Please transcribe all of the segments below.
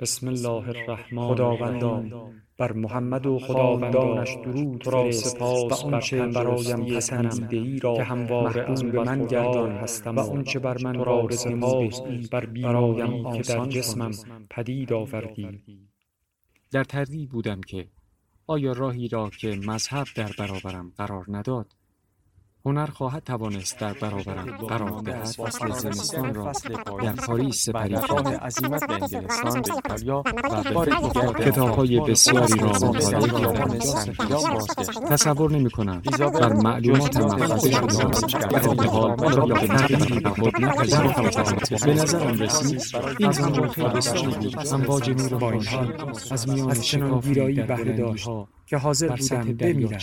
بسم الله الرحمن خداوندان بر محمد و خداوندانش درود را سپاس و آنچه برایم پسندیده ای را که همواره از به من گردان هستم و آنچه بر من را سپاس بر بیماریم که در جسمم پدید آوردی. در تردید بودم که آیا راهی را که مذهب در برابرم قرار نداد هنر خواهد توانست در برابرم قرار دهد فصل زمستان را در پاریس سپری کرده عظیمت به انگلستان به ایتالیا و به بار دیگر کتابهای بسیاری را مطالعه کردم تصور نمی کنم بر معلومات محفظه شده در حال را به تغییری به خود نپذیرفتم به نظرم رسید این موقع بسیاری بود. امواج نور از میان ویرایی بهره داشت که حاضر بودم بمیرم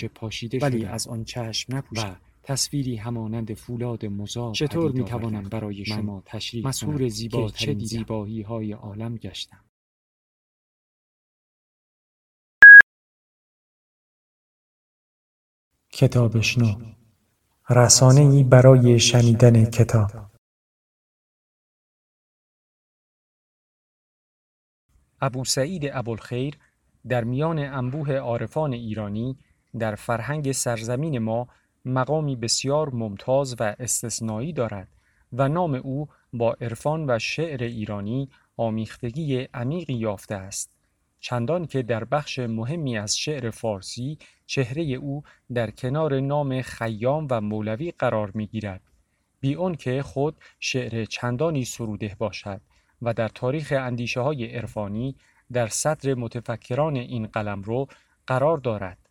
ولی از آن چشم نپوشم تصویری همانند فولاد مزار چطور می توانم برای شما تشریح مسهور زیبا چه زیبایی های عالم گشتم. کتابشنو رسانه ای برای شنیدن کتاب. ابو سعید ابوالخیر در میان انبوه عارفان ایرانی در فرهنگ سرزمین ما مقامی بسیار ممتاز و استثنایی دارد و نام او با عرفان و شعر ایرانی آمیختگی عمیقی یافته است. چندان که در بخش مهمی از شعر فارسی چهره او در کنار نام خیام و مولوی قرار می گیرد. بی اون که خود شعر چندانی سروده باشد و در تاریخ اندیشه های عرفانی در صدر متفکران این قلم رو قرار دارد.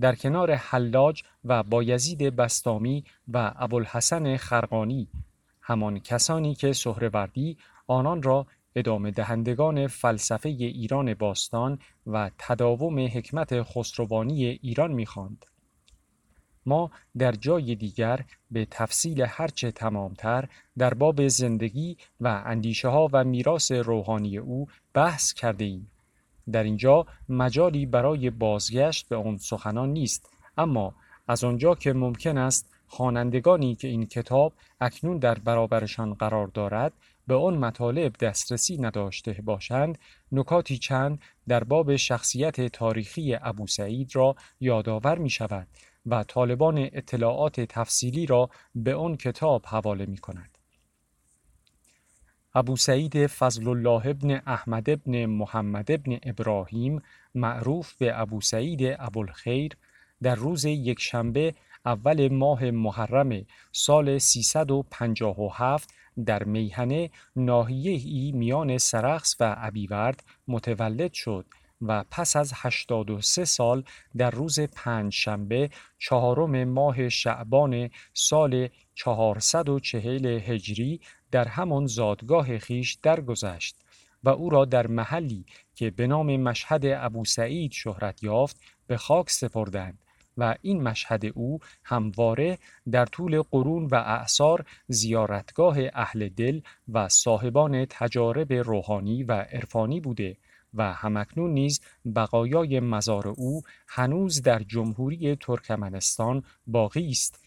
در کنار حلاج و بایزید بستامی و ابوالحسن خرقانی همان کسانی که سهروردی آنان را ادامه دهندگان فلسفه ایران باستان و تداوم حکمت خسروانی ایران می‌خواند. ما در جای دیگر به تفصیل هرچه تمامتر در باب زندگی و اندیشه ها و میراث روحانی او بحث کرده ایم. در اینجا مجالی برای بازگشت به آن سخنان نیست اما از آنجا که ممکن است خوانندگانی که این کتاب اکنون در برابرشان قرار دارد به آن مطالب دسترسی نداشته باشند نکاتی چند در باب شخصیت تاریخی ابو سعید را یادآور می شود و طالبان اطلاعات تفصیلی را به آن کتاب حواله می کند. ابو سعید فضل الله ابن احمد ابن محمد ابن ابراهیم معروف به ابو سعید ابوالخیر در روز یکشنبه اول ماه محرم سال 357 در میهنه ناحیه ای میان سرخس و ابیورد متولد شد. و پس از 83 سال در روز پنج شنبه چهارم ماه شعبان سال 440 هجری در همان زادگاه خیش درگذشت و او را در محلی که به نام مشهد ابو سعید شهرت یافت به خاک سپردند و این مشهد او همواره در طول قرون و اعثار زیارتگاه اهل دل و صاحبان تجارب روحانی و عرفانی بوده و همکنون نیز بقایای مزار او هنوز در جمهوری ترکمنستان باقی است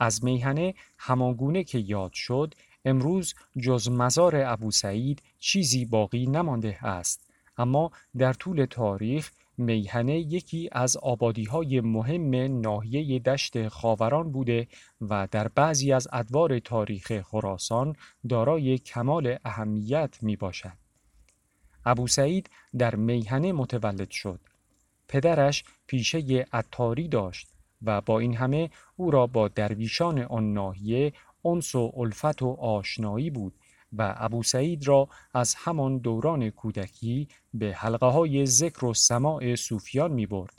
از میهنه همانگونه که یاد شد امروز جز مزار ابو سعید چیزی باقی نمانده است اما در طول تاریخ میهنه یکی از آبادی های مهم ناحیه دشت خاوران بوده و در بعضی از ادوار تاریخ خراسان دارای کمال اهمیت می باشد. ابو سعید در میهنه متولد شد. پدرش پیشه عطاری داشت و با این همه او را با درویشان آن ناحیه انس و الفت و آشنایی بود و ابو سعید را از همان دوران کودکی به حلقه های ذکر و سماع صوفیان می برد.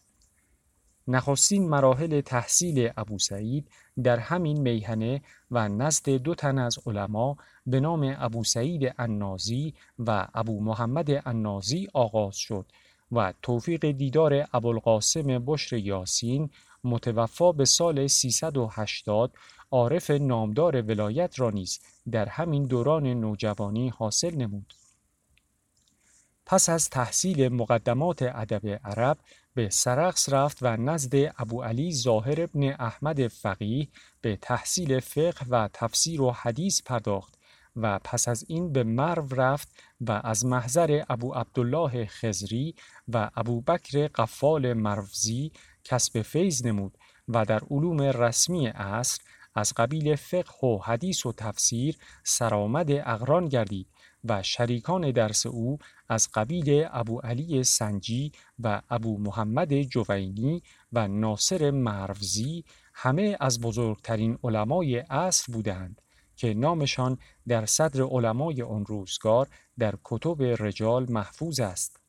نخستین مراحل تحصیل ابو سعید در همین میهنه و نزد دو تن از علما به نام ابو سعید النازی و ابو محمد النازی آغاز شد و توفیق دیدار ابوالقاسم بشر یاسین متوفا به سال 380 عارف نامدار ولایت را نیز در همین دوران نوجوانی حاصل نمود. پس از تحصیل مقدمات ادب عرب به سرخس رفت و نزد ابو علی ظاهر ابن احمد فقیه به تحصیل فقه و تفسیر و حدیث پرداخت و پس از این به مرو رفت و از محضر ابو عبدالله خزری و ابو بکر قفال مروزی کسب فیض نمود و در علوم رسمی عصر از قبیل فقه و حدیث و تفسیر سرآمد اقران گردید و شریکان درس او از قبیل ابو علی سنجی و ابو محمد جوینی و ناصر مروزی همه از بزرگترین علمای عصر بودند که نامشان در صدر علمای آن روزگار در کتب رجال محفوظ است.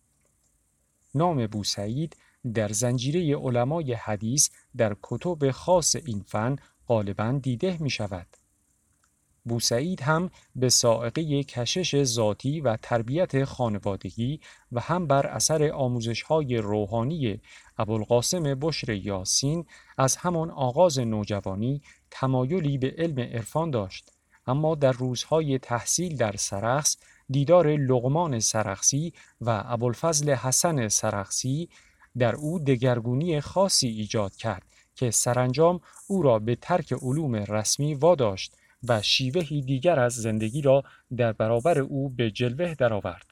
نام بوسعید در زنجیره علمای حدیث در کتب خاص این فن غالبا دیده می شود. بوسعید هم به سائقه کشش ذاتی و تربیت خانوادگی و هم بر اثر آموزش های روحانی ابوالقاسم بشر یاسین از همان آغاز نوجوانی تمایلی به علم عرفان داشت اما در روزهای تحصیل در سرخس دیدار لغمان سرخسی و ابوالفضل حسن سرخسی در او دگرگونی خاصی ایجاد کرد که سرانجام او را به ترک علوم رسمی واداشت و شیوهی دیگر از زندگی را در برابر او به جلوه درآورد.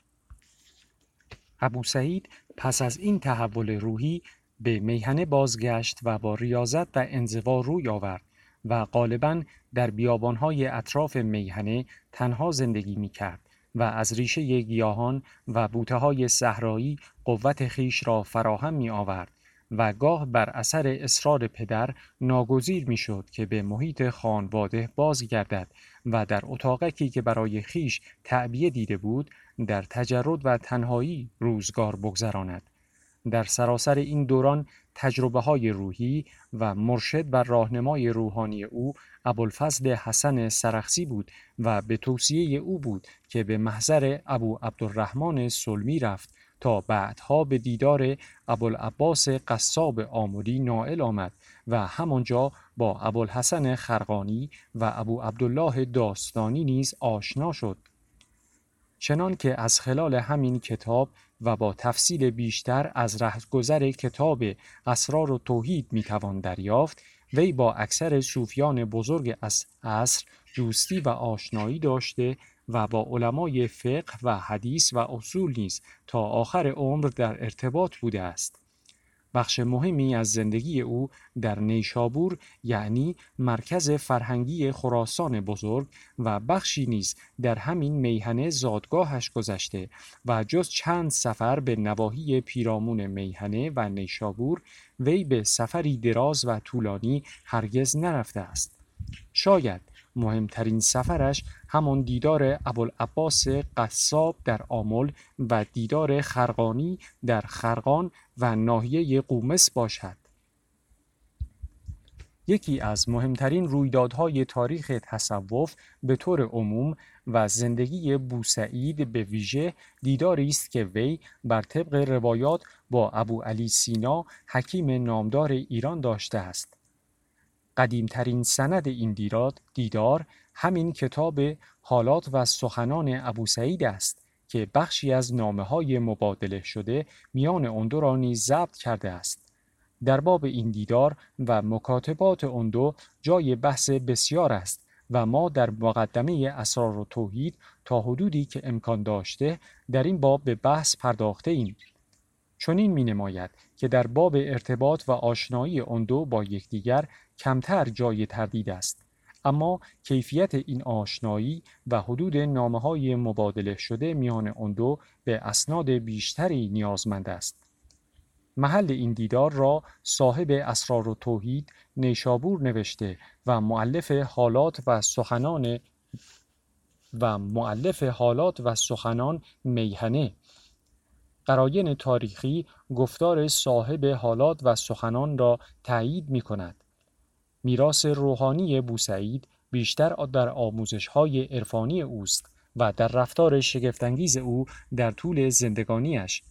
ابو سعید پس از این تحول روحی به میهنه بازگشت و با ریاضت و انزوا روی آورد و غالبا در بیابانهای اطراف میهنه تنها زندگی می کرد و از ریشه گیاهان و بوته های صحرایی قوت خیش را فراهم می آورد و گاه بر اثر اصرار پدر ناگزیر می‌شد که به محیط خانواده بازگردد و در اتاقکی که برای خیش تعبیه دیده بود در تجرد و تنهایی روزگار بگذراند. در سراسر این دوران تجربه های روحی و مرشد و راهنمای روحانی او ابوالفضل حسن سرخسی بود و به توصیه او بود که به محضر ابو عبدالرحمن سلمی رفت تا بعدها به دیدار ابوالعباس قصاب آمولی نائل آمد و همانجا با ابوالحسن خرقانی و ابو عبدالله داستانی نیز آشنا شد. چنان که از خلال همین کتاب و با تفصیل بیشتر از رهگذر کتاب اسرار و توحید می‌توان دریافت وی با اکثر صوفیان بزرگ از عصر دوستی و آشنایی داشته و با علمای فقه و حدیث و اصول نیز تا آخر عمر در ارتباط بوده است. بخش مهمی از زندگی او در نیشابور یعنی مرکز فرهنگی خراسان بزرگ و بخشی نیز در همین میهنه زادگاهش گذشته و جز چند سفر به نواحی پیرامون میهنه و نیشابور وی به سفری دراز و طولانی هرگز نرفته است. شاید مهمترین سفرش همان دیدار ابوالعباس قصاب در آمل و دیدار خرقانی در خرقان و ناحیه قومس باشد. یکی از مهمترین رویدادهای تاریخ تصوف به طور عموم و زندگی بوسعید به ویژه دیداری است که وی بر طبق روایات با ابو علی سینا حکیم نامدار ایران داشته است. قدیمترین سند این دیدار همین کتاب حالات و سخنان ابو سعید است که بخشی از نامه های مبادله شده میان اون دو را نیز ضبط کرده است. در باب این دیدار و مکاتبات اون دو جای بحث بسیار است و ما در مقدمه اسرار و توحید تا حدودی که امکان داشته در این باب به بحث پرداخته ایم. چنین می نماید که در باب ارتباط و آشنایی آن دو با یکدیگر کمتر جای تردید است. اما کیفیت این آشنایی و حدود نامه های مبادله شده میان آن دو به اسناد بیشتری نیازمند است. محل این دیدار را صاحب اسرار و توحید نیشابور نوشته و معلف حالات و سخنان و معلف حالات و سخنان میهنه قراین تاریخی گفتار صاحب حالات و سخنان را تایید می کند. میراث روحانی بوسعید بیشتر در آموزش های عرفانی اوست و در رفتار شگفتانگیز او در طول زندگانیش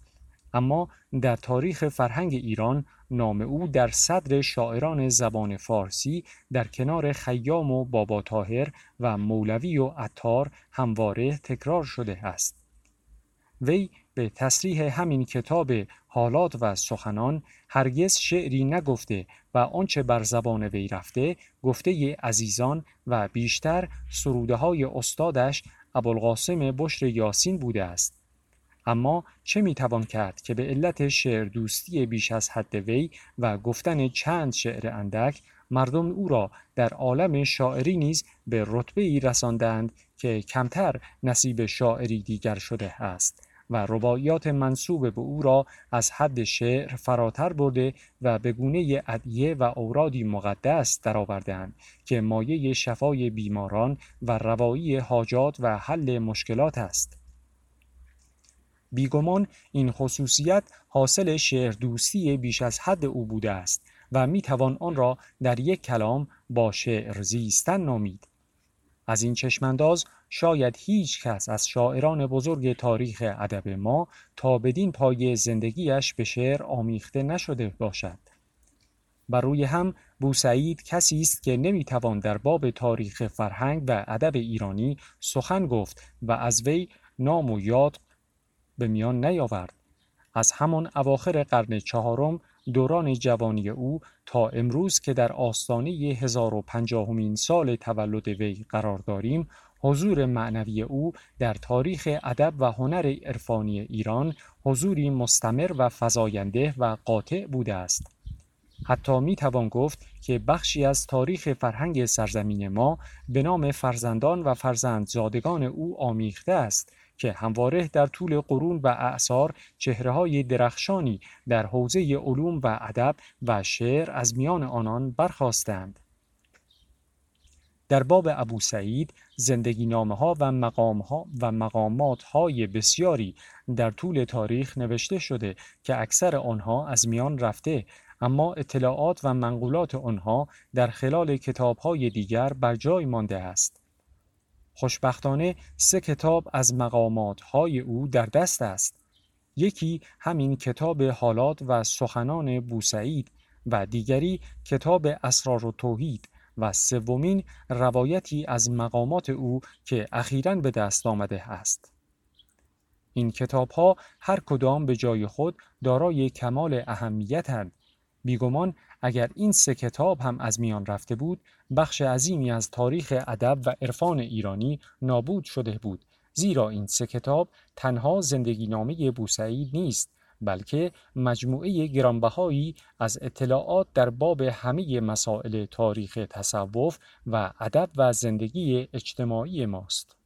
اما در تاریخ فرهنگ ایران نام او در صدر شاعران زبان فارسی در کنار خیام و بابا تاهر و مولوی و عطار همواره تکرار شده است. وی به تصریح همین کتاب حالات و سخنان هرگز شعری نگفته و آنچه بر زبان وی رفته گفته عزیزان و بیشتر سروده های استادش ابوالقاسم بشر یاسین بوده است. اما چه می‌توان کرد که به علت شعر دوستی بیش از حد وی و گفتن چند شعر اندک مردم او را در عالم شاعری نیز به رتبه ای رساندند که کمتر نصیب شاعری دیگر شده است. و رباعیات منصوب به او را از حد شعر فراتر برده و به گونه ادعیه و اورادی مقدس درآوردهاند که مایه شفای بیماران و روایی حاجات و حل مشکلات است. بیگمان این خصوصیت حاصل شعر دوستی بیش از حد او بوده است و می توان آن را در یک کلام با شعر زیستن نامید. از این چشمانداز شاید هیچ کس از شاعران بزرگ تاریخ ادب ما تا بدین پای زندگیش به شعر آمیخته نشده باشد. بر روی هم بوسعید کسی است که نمی‌توان در باب تاریخ فرهنگ و ادب ایرانی سخن گفت و از وی نام و یاد به میان نیاورد. از همان اواخر قرن چهارم دوران جوانی او تا امروز که در آستانه 1050 سال تولد وی قرار داریم حضور معنوی او در تاریخ ادب و هنر عرفانی ایران حضوری مستمر و فزاینده و قاطع بوده است حتی می توان گفت که بخشی از تاریخ فرهنگ سرزمین ما به نام فرزندان و فرزندزادگان او آمیخته است که همواره در طول قرون و اعثار چهره های درخشانی در حوزه علوم و ادب و شعر از میان آنان برخواستند. در باب ابو سعید زندگی نامه ها و مقام ها و مقامات های بسیاری در طول تاریخ نوشته شده که اکثر آنها از میان رفته اما اطلاعات و منقولات آنها در خلال کتاب های دیگر بر جای مانده است. خوشبختانه سه کتاب از مقامات های او در دست است. یکی همین کتاب حالات و سخنان بوسعید و دیگری کتاب اسرار و توحید و سومین روایتی از مقامات او که اخیرا به دست آمده است. این کتاب ها هر کدام به جای خود دارای کمال اهمیتند بیگمان اگر این سه کتاب هم از میان رفته بود بخش عظیمی از تاریخ ادب و عرفان ایرانی نابود شده بود زیرا این سه کتاب تنها زندگی نامه بوسعید نیست بلکه مجموعه گرانبهایی از اطلاعات در باب همه مسائل تاریخ تصوف و ادب و زندگی اجتماعی ماست.